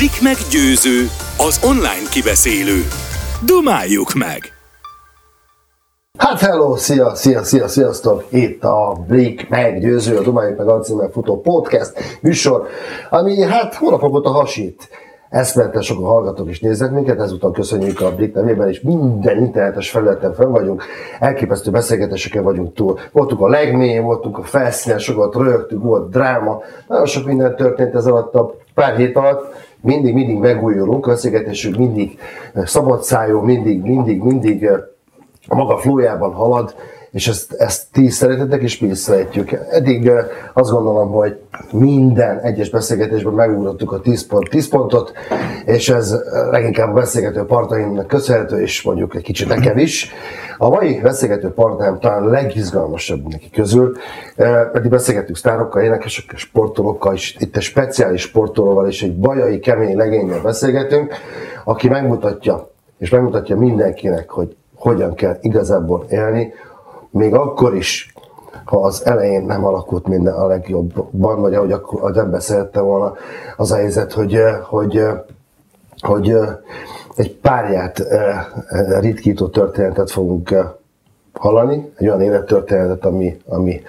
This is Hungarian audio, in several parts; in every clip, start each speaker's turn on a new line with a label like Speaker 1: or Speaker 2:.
Speaker 1: Blik meg győző, az online kibeszélő. Dumáljuk meg!
Speaker 2: Hát hello, szia, szia, szia, sziasztok! Itt a Blik meggyőző, a Dumáljuk meg Alcímmel futó podcast műsor, ami hát hónapok óta hasít. Eszméletlen sokan hallgatók és néznek minket, ezúttal köszönjük a Blik nevében, és minden internetes felületen fel vagyunk, elképesztő beszélgetéseken vagyunk túl. Voltunk a legmély, voltunk a felszínen, sokat rögtünk, volt dráma, nagyon sok minden történt ez alatt a pár hét alatt, mindig, mindig megújulunk, beszélgetésünk mindig szabadszájú, mindig, mindig, mindig eh, a maga flójában halad, és ezt, ezt ti szeretitek, és mi is szeretjük. Eddig eh, azt gondolom, hogy minden egyes beszélgetésben megugrottuk a 10, pont, 10 pontot, és ez leginkább a beszélgető partnerimnek köszönhető, és mondjuk egy kicsit nekem is. A mai beszélgető partnerem talán legizgalmasabb neki közül, eh, pedig beszélgettük sztárokkal, énekesekkel, sportolókkal, és itt egy speciális sportolóval és egy bajai, kemény legényel beszélgetünk, aki megmutatja, és megmutatja mindenkinek, hogy hogyan kell igazából élni, még akkor is, ha az elején nem alakult minden a legjobban, vagy ahogy az ember szerette volna, az a helyzet, hogy, hogy, hogy egy párját ritkító történetet fogunk hallani, egy olyan élettörténetet, ami, ami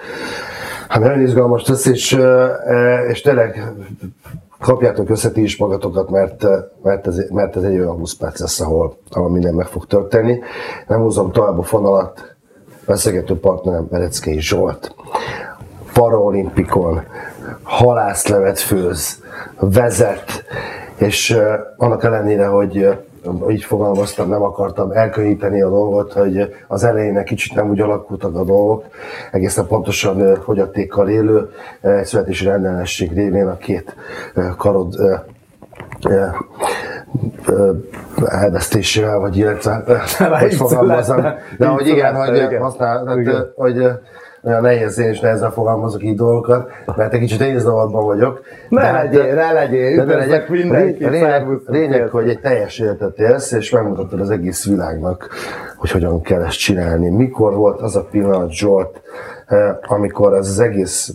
Speaker 2: ami nagyon izgalmas tesz, és, és tényleg kapjátok össze ti is magatokat, mert, mert, ez, mert ez egy olyan 20 perc lesz, ahol, ahol minden meg fog történni. Nem húzom tovább a fonalat, beszélgető partnerem Bereckei Zsolt. Paraolimpikon halászlevet főz, vezet, és uh, annak ellenére, hogy uh, így fogalmaztam, nem akartam elkönnyíteni a dolgot, hogy az elején kicsit nem úgy alakultak a dolgok, egészen pontosan uh, fogyatékkal élő, születési rendellenesség révén a két karod elvesztésével, vagy illetve, hogy fogalmazom, de hogy igen, hogy használ, tehát, hogy olyan nehéz, én is nehezen fogalmazok így dolgokat, mert egy kicsit én zavarban vagyok.
Speaker 3: Ne de, hát, legyél, ne legyél, üdvözlök mindenki.
Speaker 2: Lényeg, lényeg, hogy egy teljes életet élsz, és megmutattad az egész világnak, hogy hogyan kell ezt csinálni. Mikor volt az a pillanat, Zsolt, amikor ez az egész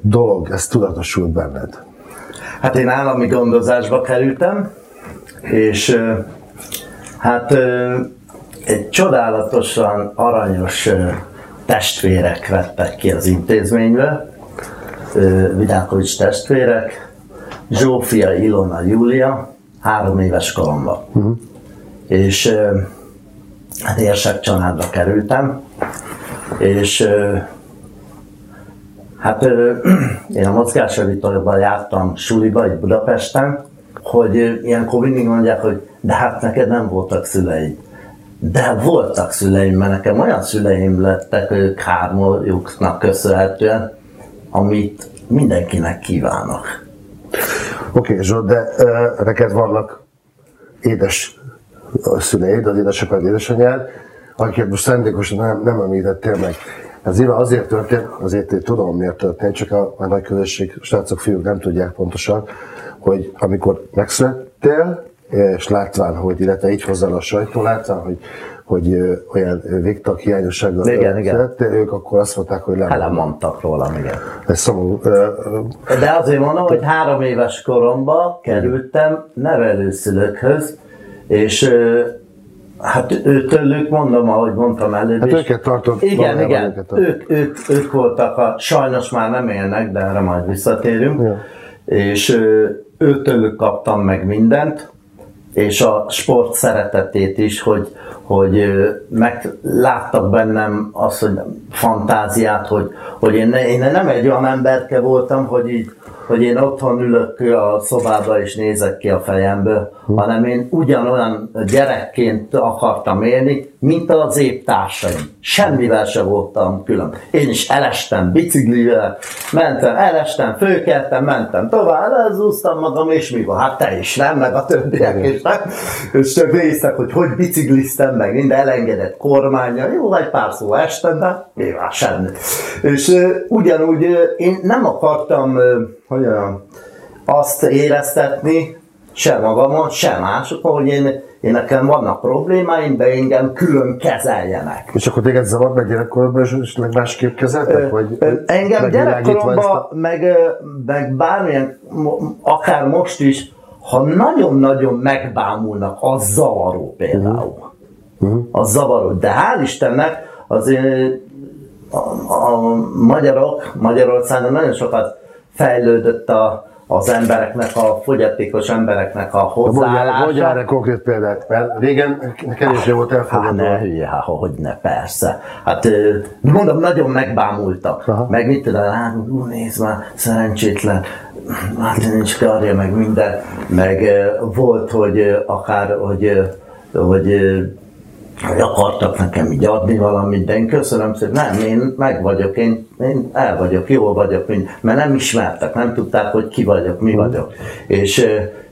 Speaker 2: dolog, ez tudatosult benned?
Speaker 3: Hát én állami gondozásba kerültem, és hát egy csodálatosan aranyos testvérek vettek ki az intézménybe, Vidákovics testvérek, Zsófia, Ilona, Júlia, három éves koromban. Uh-huh. És hát érsek családba kerültem, és Hát én a mozgásjavítóban jártam suliba, itt Budapesten, hogy ilyenkor mindig mondják, hogy de hát neked nem voltak szüleid. De voltak szüleim, mert nekem olyan szüleim lettek, ők hármójuknak köszönhetően, amit mindenkinek kívánok.
Speaker 2: Oké, okay, de uh, neked vannak édes szüleid, az édesapád, édesanyád, akiket most szándékosan nem, nem említettél meg. Ez nyilván azért történt, azért én tudom miért történt, csak a, a nagy közösség, srácok, fiúk nem tudják pontosan, hogy amikor megszülettél, és látván, hogy, illetve így hozzá a sajtó, látván, hogy, hogy olyan végtag hiányossággal
Speaker 3: igen.
Speaker 2: ők akkor azt mondták, hogy
Speaker 3: lemondtak. Hát lemondtak rólam, igen.
Speaker 2: Ez szomorú.
Speaker 3: De azért mondom, hogy három éves koromban kerültem nevelőszülőkhöz, és Hát tőlük mondom, ahogy mondtam előbb
Speaker 2: Hát is. őket tartott.
Speaker 3: Igen, igen. Őket ők, ők, ők voltak, a, sajnos már nem élnek, de erre majd visszatérünk. Ja. És őtőlük kaptam meg mindent, és a sport szeretetét is, hogy, hogy megláttak bennem azt, hogy fantáziát, hogy, hogy én, én nem egy olyan emberke voltam, hogy így hogy én otthon ülök a szobába és nézek ki a fejemből, hanem én ugyanolyan gyerekként akartam élni, mint az épp társaim. Semmivel se voltam külön. Én is elestem biciklivel, mentem, elestem, főkeltem, mentem tovább, elzúztam magam, és mi van? Hát te is, nem? Meg a többiek is, nem? És csak néztek, hogy hogy bicikliztem, meg minden elengedett kormánya. Jó, egy pár szó estem, de nyilván semmi. És uh, ugyanúgy uh, én nem akartam, uh, hogy azt éreztetni, se magamon, se másokon, hogy én, én nekem vannak problémáim, de engem külön kezeljenek.
Speaker 2: És akkor téged zavart meg gyerekkorodban, és meg másképp kezeltek? Vagy,
Speaker 3: engem gyerekkoromban, meg, meg bármilyen, akár most is, ha nagyon-nagyon megbámulnak, az zavaró például. Uh-huh. Az zavaró. De hál' Istennek azért a, a magyarok Magyarországon nagyon sokat fejlődött a, az embereknek, a fogyatékos embereknek a hozzáállása.
Speaker 2: Mondjál erre konkrét példát, mert régen kevésbé volt elfogadó.
Speaker 3: Hát ne hát hogy ne, persze. Hát mondom, nagyon megbámultak. Aha. Meg mit tudom, hát nézd már, szerencsétlen, hát nincs karja, meg minden. Meg volt, hogy akár, hogy, hogy hogy akartak nekem így adni valamit, de én köszönöm szépen, nem, én meg vagyok, én, én el vagyok, jól vagyok, mert nem ismertek, nem tudták, hogy ki vagyok, mi vagyok. És,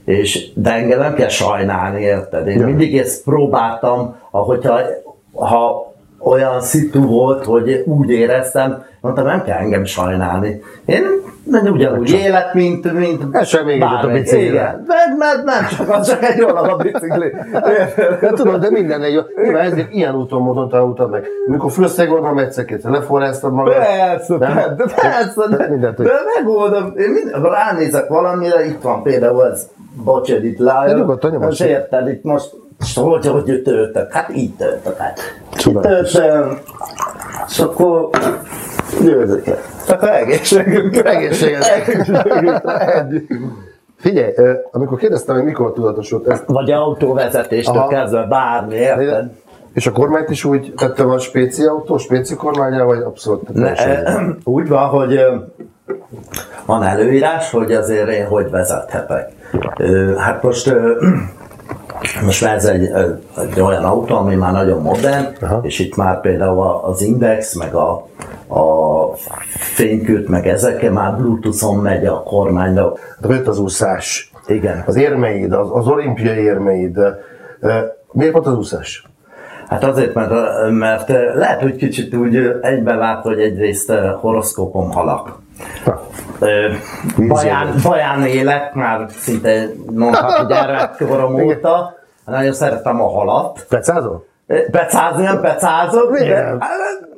Speaker 3: és de engem nem kell sajnálni, érted? Én mindig ezt próbáltam, ahogyha ha olyan szitu volt, hogy úgy éreztem, mondtam, nem kell engem sajnálni. Én nem ugyanúgy csak. élet, mint, mint
Speaker 2: Ez sem még a biciklire.
Speaker 3: Mert, mert nem csak az, csak egy olyan a bicikli.
Speaker 2: de tudod, de minden egy jó. ezért ilyen úton módon tanultam meg. Mikor Fürszegorban egyszer kétszer leforráztad magad.
Speaker 3: Persze, de, de persze, de, de, de megoldom. Én minden, ránézek valamire, itt van például ez Bocsedit Lion. Nyugodtan nyomos. Érted, itt most hogy, hogy töltök? Hát így töltök. Hát. Töltöm, és akkor győzök el. Csak a egészségünkre.
Speaker 2: Egészségünkre. Figyelj, amikor kérdeztem, hogy mikor tudatosult ez...
Speaker 3: Vagy autóvezetéstől Aha. kezdve bármi, érted?
Speaker 2: És a kormányt is úgy tette van spéci autó, spéci kormánya, vagy abszolút?
Speaker 3: Ne, úgy van, hogy van előírás, hogy azért én hogy vezethetek. Hát most most ez egy, egy olyan autó, ami már nagyon modern, Aha. és itt már például az Index, meg a, a fénykült, meg ezek már Bluetooth-on megy a kormánynak.
Speaker 2: Rőtt az úszás.
Speaker 3: Igen.
Speaker 2: Az érmeid, az, az olimpiai érmeid. Miért volt az úszás?
Speaker 3: Hát azért, mert, mert lehet, hogy kicsit úgy egybevág, hogy egyrészt horoszkópom halak. Baján, baján élet, már szinte mondhatni gyermekkorom óta. Nagyon szeretem a halat.
Speaker 2: Pecázol?
Speaker 3: Becázni, nem pecázok, de hát,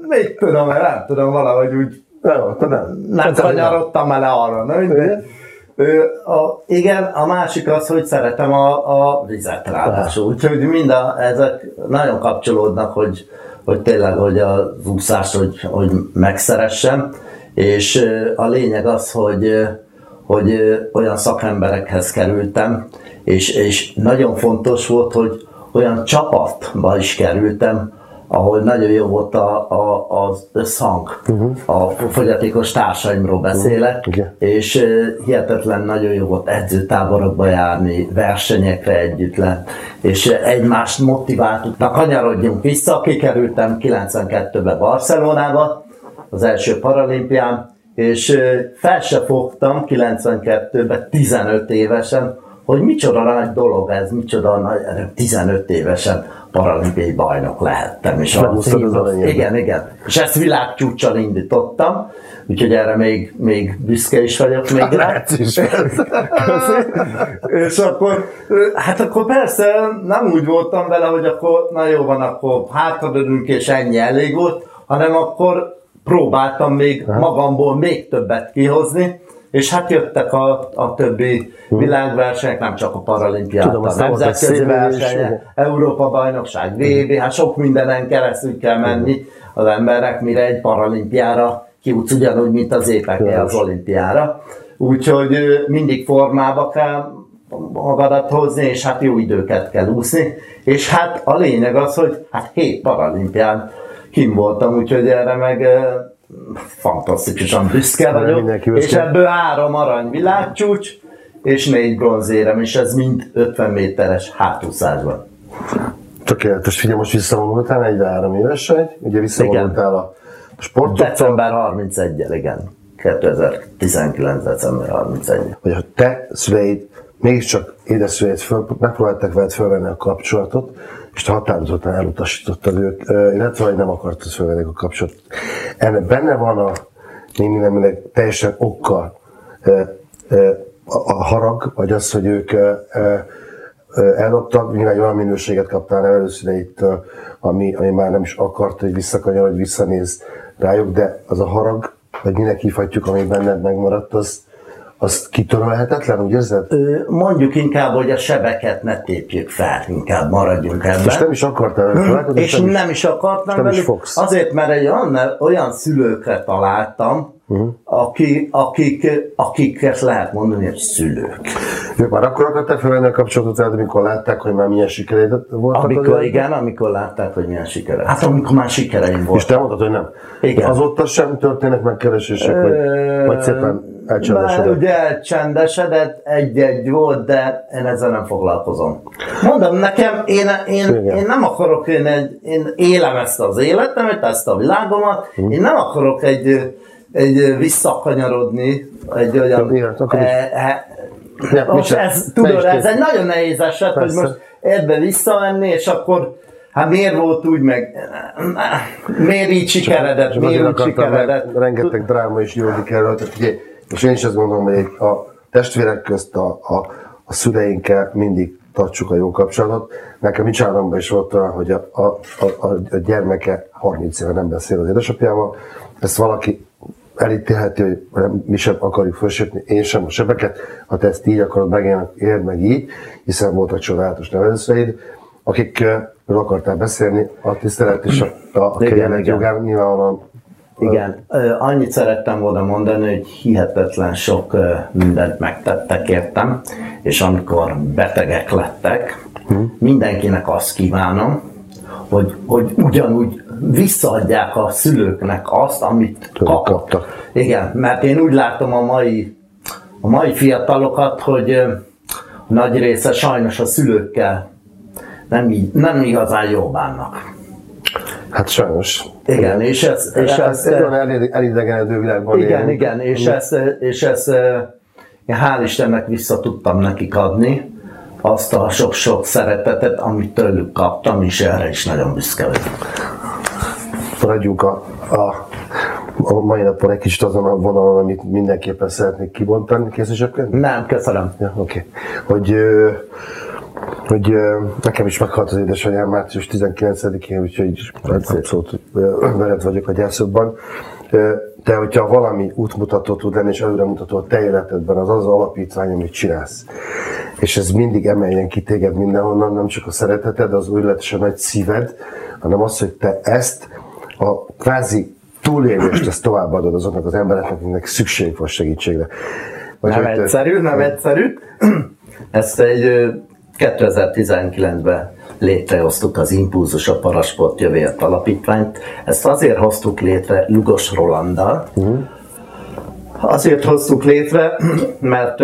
Speaker 3: még tudom, nem tudom, valahogy úgy
Speaker 2: nem,
Speaker 3: nem, nem kanyarodtam ele arra. Igen. A, igen, a másik az, hogy szeretem a, a vizet ráadásul. Úgyhogy mind a, ezek nagyon kapcsolódnak, hogy, hogy tényleg, hogy az úszás, hogy, hogy megszeressem. És a lényeg az, hogy, hogy olyan szakemberekhez kerültem, és, és nagyon fontos volt, hogy olyan csapatba is kerültem, ahol nagyon jó volt a, a, az összhang. Uh-huh. A fogyatékos társaimról beszélek, uh-huh. és hihetetlen nagyon jó volt edzőtáborokba járni, versenyekre együtt lenni, és egymást motiváltuk. Na, kanyarodjunk vissza, kikerültem 92-be Barcelonába, az első paralimpián, és fel se fogtam 92-ben, 15 évesen, hogy micsoda nagy dolog ez, micsoda nagy, 15 évesen paralimpiai bajnok lehettem. És a
Speaker 2: az
Speaker 3: igen, igen. És ezt világcsúcsal indítottam, úgyhogy erre még, még büszke is vagyok még rá.
Speaker 2: is.
Speaker 3: és akkor, hát akkor persze nem úgy voltam vele, hogy akkor na jó van, akkor hátradőlünk és ennyi elég volt, hanem akkor próbáltam még magamból még többet kihozni, és hát jöttek a, a többi hm. világversenyek, nem csak a paralimpiát, a nemzetközi versenyek, Európa bajnokság, VB, hát sok mindenen keresztül kell menni az emberek, mire egy paralimpiára kiútsz ugyanúgy, mint az épeke az olimpiára. Úgyhogy mindig formába kell magadat hozni, és hát jó időket kell úszni. És hát a lényeg az, hogy hát hét paralimpián kim voltam, úgyhogy erre meg fantasztikusan büszke vagyok, és ebből három arany világcsúcs, és négy bronzérem, és ez mind 50 méteres hátúszásban.
Speaker 2: Tökéletes, figyelj, most visszavonultál 43 éves vagy, ugye visszavonultál a sportot.
Speaker 3: December 31-el, igen. 2019. december 31
Speaker 2: Hogy a te szüleid, mégiscsak édeszüleid föl, megpróbálták veled felvenni a kapcsolatot, és határozottan elutasítottad ők, illetve hogy nem akartad felvenni a kapcsolatot. Ennek benne van a némi nemileg teljesen okkal a harag, vagy az, hogy ők eldobtak, nyilván egy olyan minőséget kaptál előszüleittől, ami, ami már nem is akart, hogy visszakanyar, hogy visszanéz rájuk, de az a harag, vagy minek hívhatjuk, ami benned megmaradt, az, az kitörölhetetlen, úgy érzed?
Speaker 3: Ö, Mondjuk inkább, hogy a sebeket ne tépjük fel, inkább maradjunk ebben.
Speaker 2: És nem is akartál velük találkozni,
Speaker 3: és nem is akartam
Speaker 2: nem is
Speaker 3: velük,
Speaker 2: fogsz.
Speaker 3: azért, mert egy olyan, olyan szülőkre találtam, uh-huh. aki, akik, akiket lehet mondani, hogy szülők.
Speaker 2: Ők már akkor akarták felvenni a kapcsolatot veled, amikor látták, hogy már milyen sikereid voltak?
Speaker 3: Amikor igen, amikor látták, hogy milyen sikere. Hát amikor már sikereim
Speaker 2: És
Speaker 3: voltak.
Speaker 2: te mondtad, hogy nem.
Speaker 3: Igen.
Speaker 2: De azóta sem történnek megkeresések, vagy, vagy szépen elcsendesedett.
Speaker 3: ugye elcsendesedett, egy-egy volt, de én ezzel nem foglalkozom. Mondom, nekem, én, én,
Speaker 2: Igen.
Speaker 3: én nem akarok, én, egy, én élem ezt az életemet, ezt a világomat,
Speaker 2: Hm.
Speaker 3: én nem akarok egy, egy visszakanyarodni, egy olyan...
Speaker 2: Igen, akkor is. Ja, mit
Speaker 3: most
Speaker 2: sem.
Speaker 3: ez, tudod,
Speaker 2: is
Speaker 3: ez egy nagyon nehéz eset, hogy
Speaker 2: Persze.
Speaker 3: most ebbe visszamenni, és akkor Hát miért volt úgy, meg miért így sikeredett,
Speaker 2: Csak
Speaker 3: miért úgy sikeredett?
Speaker 2: rengeteg dráma is jódik erről. Tehát ugye, és én is azt gondolom, hogy egy- a testvérek közt a, a, a szüleinkkel mindig tartsuk a jó kapcsolatot. Nekem mi családomban is volt olyan, hogy a, a, a, a gyermeke 30 éve nem beszél az édesapjával. Ezt valaki elítélheti, hogy nem, mi sem akarjuk fölsöpni, én sem a sebeket, ha te ezt így akarod megélni, érd meg így, hiszen voltak csodálatos nevelőszüleid, akikről akartál beszélni, a tisztelet és a, a,
Speaker 3: Igen, igen.
Speaker 2: jogán nyilvánvalóan
Speaker 3: Igen, Ö, annyit szerettem volna mondani, hogy hihetetlen sok ö, mindent megtettek értem, és amikor betegek lettek, mindenkinek azt kívánom, hogy, hogy ugyanúgy visszaadják a szülőknek azt, amit
Speaker 2: kaptak.
Speaker 3: Igen, mert én úgy látom a mai, a mai fiatalokat, hogy nagy része sajnos a szülőkkel nem, így, nem igazán jó bánnak.
Speaker 2: Hát sajnos.
Speaker 3: Igen, és ez, és
Speaker 2: És
Speaker 3: ez,
Speaker 2: ez egy olyan elide- elidegenedő világban
Speaker 3: igen,
Speaker 2: élünk.
Speaker 3: igen, és ezt, és ezt én hál' Istennek vissza tudtam nekik adni, azt a sok-sok szeretetet, amit tőlük kaptam, és erre is nagyon büszke vagyok.
Speaker 2: Maradjunk a, a, a mai napon egy kicsit azon a vonalon, amit mindenképpen szeretnék kibontani. Kész is?
Speaker 3: Nem, köszönöm.
Speaker 2: Ja, oké. Hogy, ö, hogy ö, nekem is meghalt az édesanyám március 19-én, úgyhogy abszolút veled vagyok a gyászokban. De hogyha valami útmutató tud lenni, és előremutató a te életedben, az az, alapítvány, amit csinálsz. És ez mindig emeljen ki téged mindenhonnan, nem csak a szereteted, az őrületesen nagy szíved, hanem az, hogy te ezt a kvázi túlélést, ezt továbbadod azoknak az embereknek, akiknek szükségük van segítségre. Vagy
Speaker 3: Nem
Speaker 2: hogy
Speaker 3: egyszerű, nem egyszerű. Ezt egy ö, 2019-ben létrehoztuk az Impulzus a Parasport Jövőért Alapítványt. Ezt azért hoztuk létre Lugos Rolanddal. Azért hoztuk létre, mert,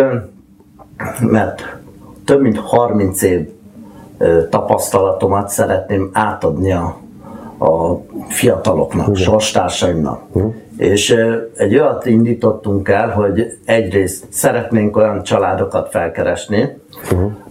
Speaker 3: mert több mint 30 év tapasztalatomat szeretném átadni a, a fiataloknak, sorstársaimnak. És ö, egy olyat indítottunk el, hogy egyrészt szeretnénk olyan családokat felkeresni,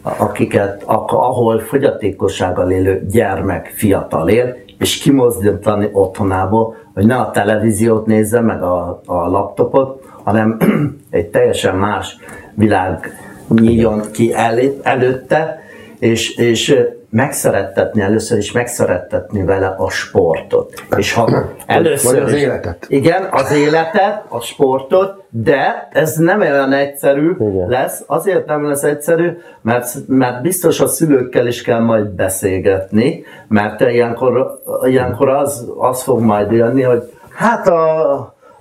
Speaker 3: akiket, ak- ahol fogyatékossággal élő gyermek fiatal él, és kimozdítani otthonából, hogy ne a televíziót nézze, meg a, a laptopot, hanem egy teljesen más világ nyíljon ki elé, előtte, és, és megszerettetni először is megszerettetni vele a sportot. És ha először
Speaker 2: Vagy az
Speaker 3: is-
Speaker 2: életet.
Speaker 3: Igen, az életet, a sportot, de ez nem olyan egyszerű
Speaker 2: Igen.
Speaker 3: lesz, azért nem lesz egyszerű, mert, mert biztos a szülőkkel is kell majd beszélgetni, mert ilyenkor, ilyenkor az, az fog majd jönni, hogy hát a,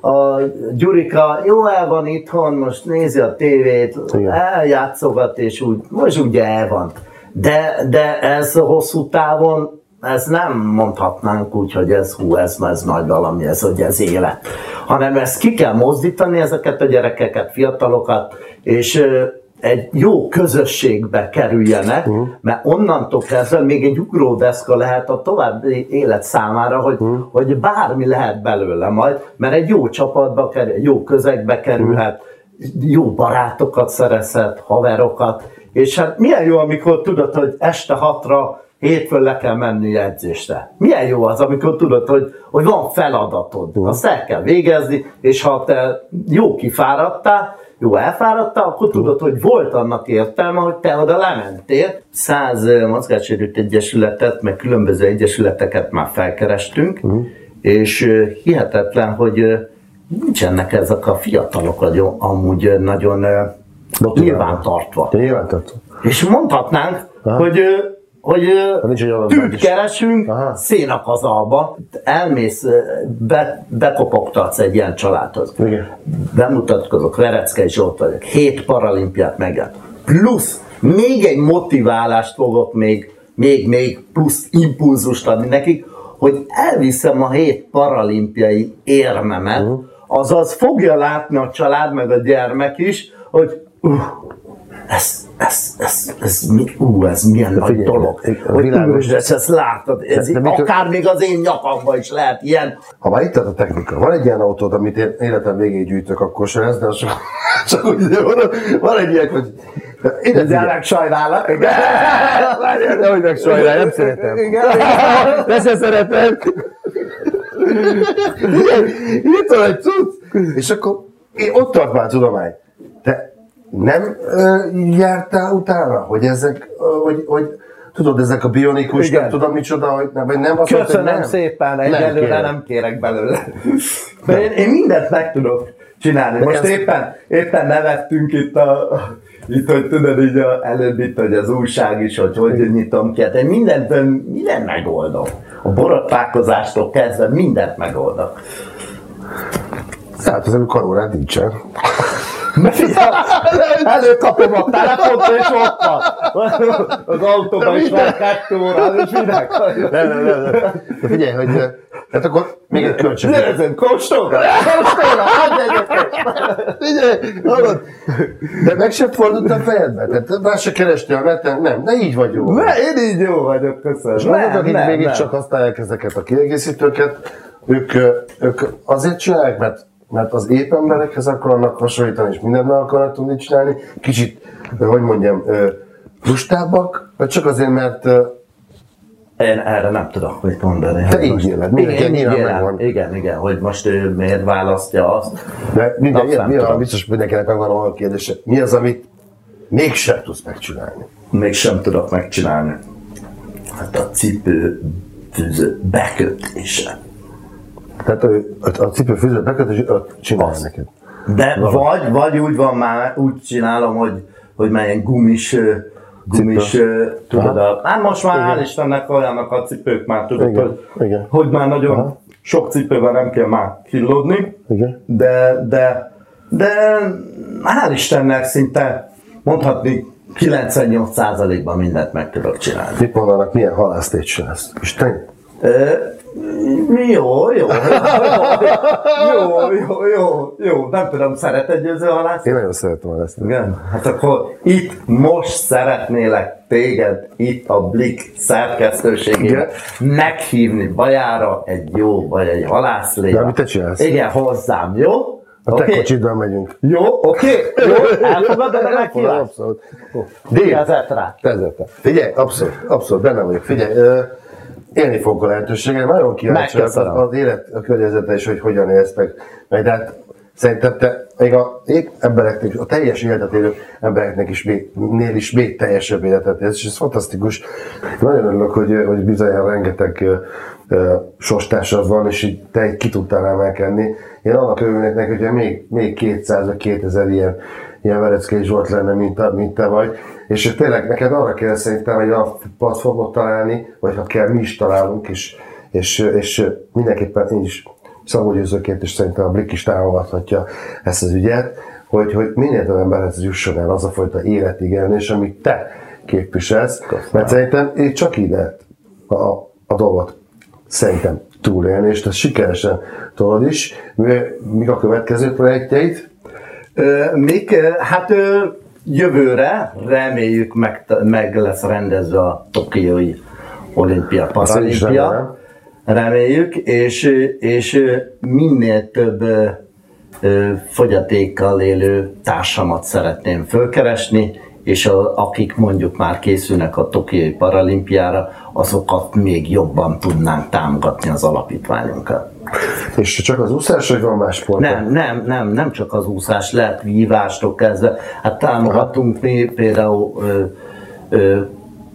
Speaker 3: a Gyurika jó el van itthon, most nézi a tévét,
Speaker 2: Igen.
Speaker 3: eljátszogat, és úgy, most ugye el van. De, de ez hosszú távon, ez nem mondhatnánk úgy, hogy ez hú, ez, ez nagy valami, ez, hogy ez élet. Hanem ezt ki kell mozdítani, ezeket a gyerekeket, fiatalokat, és egy jó közösségbe kerüljenek, uh-huh. mert onnantól kezdve még egy ugródeszka lehet a további élet számára, hogy, uh-huh. hogy bármi lehet belőle majd, mert egy jó csapatba kerül, jó közegbe kerülhet, jó barátokat szerezhet, haverokat, és hát milyen jó, amikor tudod, hogy este hatra hétfőn le kell menni edzésre. Milyen jó az, amikor tudod, hogy, hogy van feladatod, azt el kell végezni, és ha te jó kifáradtál, jó elfáradtál, akkor tudod, hogy volt annak értelme, hogy te oda lementél. Száz mozgássérült egyesületet, meg különböző egyesületeket már felkerestünk, és ö, hihetetlen, hogy nincsenek ezek a fiatalok amúgy nagyon nyilvántartva.
Speaker 2: Nyilvántartva.
Speaker 3: És mondhatnánk, hogy, ö, hogy
Speaker 2: egy olyan
Speaker 3: tűt keresünk
Speaker 2: Aha.
Speaker 3: szénakazalba, elmész, be, bekopogtatsz egy ilyen családhoz.
Speaker 2: Igen.
Speaker 3: Bemutatkozok, Vereckei Zsolt vagyok, hét paralimpiát megjárt. Plusz még egy motiválást fogok még, még, még plusz impulzust adni nekik, hogy elviszem a hét paralimpiai érmemet,
Speaker 2: Mhm.
Speaker 3: azaz fogja látni a család meg a gyermek is, hogy uh, ez, ez, ez, ez, mi, ú, ez milyen nagy
Speaker 2: figyelj,
Speaker 3: dolog.
Speaker 2: a
Speaker 3: Hogy
Speaker 2: világos-
Speaker 3: ú, ezt, látod, ez
Speaker 2: De- de mikor-
Speaker 3: akár még az én nyakamban is lehet ilyen.
Speaker 2: Ha már itt a technika, van egy ilyen autód, amit én életem végéig gyűjtök, akkor se ez, de az csak, csak úgy, de van, van egy ilyen, hogy... Ez
Speaker 3: Gyerek sajnálak.
Speaker 2: Várjál, de hogy meg nem szeretem. De se szeretem. Igen, Itt van egy cucc. És akkor én ott tart már a tudomány. Nem ö, jártál utána, hogy ezek, ö, hogy, hogy tudod, ezek a bionikus,
Speaker 3: Igen.
Speaker 2: nem tudom micsoda, hogy nem, vagy nem azt mondta,
Speaker 3: Köszönöm
Speaker 2: nem.
Speaker 3: szépen,
Speaker 2: Nem
Speaker 3: egyelőre
Speaker 2: kérem.
Speaker 3: nem, kérek belőle. De én, én mindent meg tudok csinálni. Most
Speaker 2: ez-
Speaker 3: éppen, éppen nevettünk itt, a, itt, hogy tudod, így a, előbb itt, hogy az újság is, hogy hogy nyitom ki. Hát én mindent, mindent megoldok. A borotválkozástól kezdve mindent megoldok.
Speaker 2: Hát az előbb karórád nincsen.
Speaker 3: Előkapom a telefont, és ott van. Az autóban is van kettő óra, és minek?
Speaker 2: Nem, nem, nem. De figyelj, hogy hát akkor még egy kölcsön.
Speaker 3: Nézzem, kóstolga! Kóstolga! Adj egyet!
Speaker 2: Figyelj, hallod? De meg sem fordult a fejedbe? Tehát rá se kerestél a neten? Nem, de így vagy jó.
Speaker 3: Ne, én így jó vagyok, köszönöm.
Speaker 2: És azok, akik még csak használják ezeket a kiegészítőket, ők, ők azért csinálják, mert, mert az épp emberekhez akarnak hasonlítani, és mindent meg akarnak tudni csinálni. Kicsit, hogy mondjam, lustábbak, vagy csak azért, mert
Speaker 3: Én erre nem tudok mit mondani.
Speaker 2: Te így éled, mindenki
Speaker 3: igen,
Speaker 2: nyilván
Speaker 3: igen, igen, hogy most ő miért választja azt.
Speaker 2: de minden,
Speaker 3: nem
Speaker 2: mi a, biztos mindenkinek megvan a kérdése. Mi az, amit mégsem tudsz megcsinálni?
Speaker 3: Még sem tudok megcsinálni. Hát a cipő bekötése.
Speaker 2: Tehát a, a cipőfűzőt beköt, és ott csinálja neked.
Speaker 3: De vagy, vagy úgy van már, úgy csinálom, hogy, hogy már ilyen gumis, gumis, tudod, a, hát most már hál' Istennek olyanok a cipők már, tudod,
Speaker 2: Igen,
Speaker 3: hogy,
Speaker 2: igen.
Speaker 3: hogy már nagyon
Speaker 2: Aha.
Speaker 3: sok cipővel nem kell már killódni,
Speaker 2: Igen.
Speaker 3: de, de, de hál' Istennek szinte mondhatni 98%-ban mindent meg tudok csinálni.
Speaker 2: Mit mondanak, milyen halásztétső lesz? Isten?
Speaker 3: Jó, jó, jó, jó, jó, jó, nem tudom, szereted győző halász?
Speaker 2: Én nagyon szeretem a halásztét.
Speaker 3: Igen, hát akkor itt most szeretnélek téged itt a Blik szerkesztőségében meghívni bajára egy jó, vagy egy halászlébe.
Speaker 2: De amit te csinálsz.
Speaker 3: Igen, hozzám, jó?
Speaker 2: A te
Speaker 3: Oké?
Speaker 2: kocsiddal megyünk.
Speaker 3: Jó, oké, jó, elfogadod a meghívást?
Speaker 2: Abszolút. Tezetem. Figyelj, abszolút, abszolút, benne vagyok. Figyelj, élni fogok a lehetőséggel. Nagyon kíváncsi az, az élet, a környezete is, hogy hogyan élsz meg. De hát szerintem te még a embereknek, a teljes életet élő embereknek is még, nél is még teljesebb életet élsz, és ez fantasztikus. Nagyon örülök, hogy, hogy bizonyára rengeteg sostársad van, és így te ki tudtál emelkedni. Én annak örülnék neki, hogyha még, még 200 vagy 2000 ilyen, ilyen Vereckei Zsolt lenne, mint, a, mint te vagy. És tényleg neked arra kell szerintem egy olyan platformot találni, vagy ha kell, mi is találunk, és, és, és mindenképpen én is szakmógyőzőként, és szerintem a Blik is támogathatja ezt az ügyet, hogy, hogy minél több emberhez jusson el az a fajta életigelés, amit te képviselsz, mert szerintem így csak lehet a, a dolgot szerintem túlélni, és te sikeresen tudod is. Mi- Mik a következő projektjeid?
Speaker 3: Mik, hát jövőre reméljük meg, meg lesz rendezve a Tokiói olimpia, paralimpia. Reméljük, és, és minél több fogyatékkal élő társamat szeretném fölkeresni, és a, akik mondjuk már készülnek a Tokiói paralimpiára, azokat még jobban tudnánk támogatni az alapítványunkat.
Speaker 2: És csak az úszás, vagy van más sport?
Speaker 3: Nem, nem, nem, nem csak az úszás, lehet vívástól kezdve. Hát támogatunk mi például ö, ö,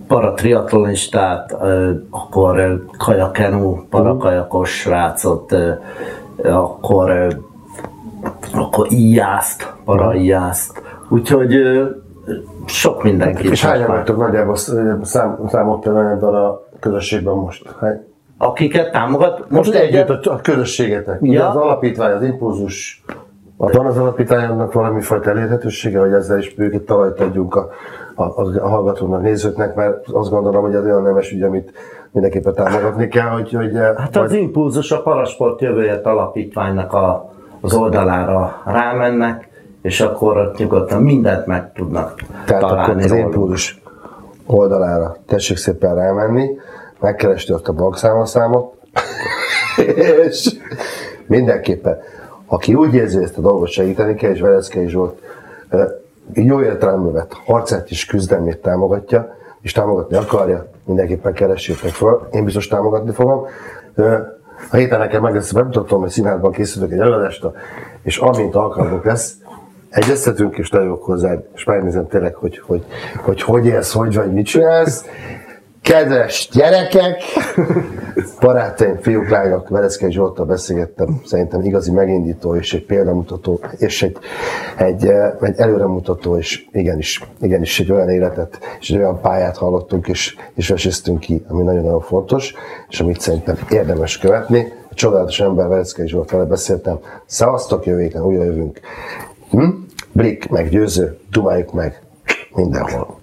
Speaker 3: paratriatlonistát, ö, akkor ö, kajakenu, parakajakos srácot, ö, akkor ö, akkor íjászt. Úgyhogy ö, sok mindenki.
Speaker 2: És hányan vagytok nagyjából szám, számoltál ebben a közösségben most? Hány?
Speaker 3: Akiket támogat?
Speaker 2: Most
Speaker 3: Most
Speaker 2: együtt
Speaker 3: egyet,
Speaker 2: a, a közösségetek. Ugye
Speaker 3: Ja.
Speaker 2: az alapítvány, az impulzus, van az alapítványnak valami fajta elérhetősége, hogy ezzel is őket talajt adjunk a, a, a, hallgatónak, nézőknek, mert azt gondolom, hogy ez olyan nemes ügy, amit mindenképpen támogatni kell, hogy, hogy
Speaker 3: Hát az impulzus a Parasport Jövőért Alapítványnak a, az oldalára rámennek, és akkor ott nyugodtan mindent meg tudnak
Speaker 2: Tehát akkor
Speaker 3: találni
Speaker 2: az
Speaker 3: róluk.
Speaker 2: impulzus oldalára tessék szépen rámenni, megkeresni ott a bankszámlaszámot, és mindenképpen, aki úgy érzi, ezt a dolgot segíteni kell, és Vereckei Zsolt jó értelemben vett harcát és küzdelmét támogatja, és támogatni akarja, mindenképpen keressétek fel, én biztos támogatni fogom. A héten nekem meg lesz bemutatom, hogy színházban készülök egy előadást, és amint alkalmunk lesz, egyeztetünk, és lejövök hozzád, és megnézem tényleg, hogy hogy, hogy, hogy élsz, hogy vagy, mit csinálsz. Kedves gyerekek, barátaim, fiúk, lányok, Vereckei Zsolttal beszélgettem, szerintem igazi megindító és egy példamutató, és egy, egy, eh, egy előremutató, és igenis, igenis egy olyan életet, és egy olyan pályát hallottunk, és, és veséztünk ki, ami nagyon-nagyon fontos, és amit szerintem érdemes követni. A csodálatos ember, Vereckei Zsolt vele beszéltem. Szevasztok, jövő héten újra jövünk. Hm? Brik, meg dumáljuk meg mindenhol.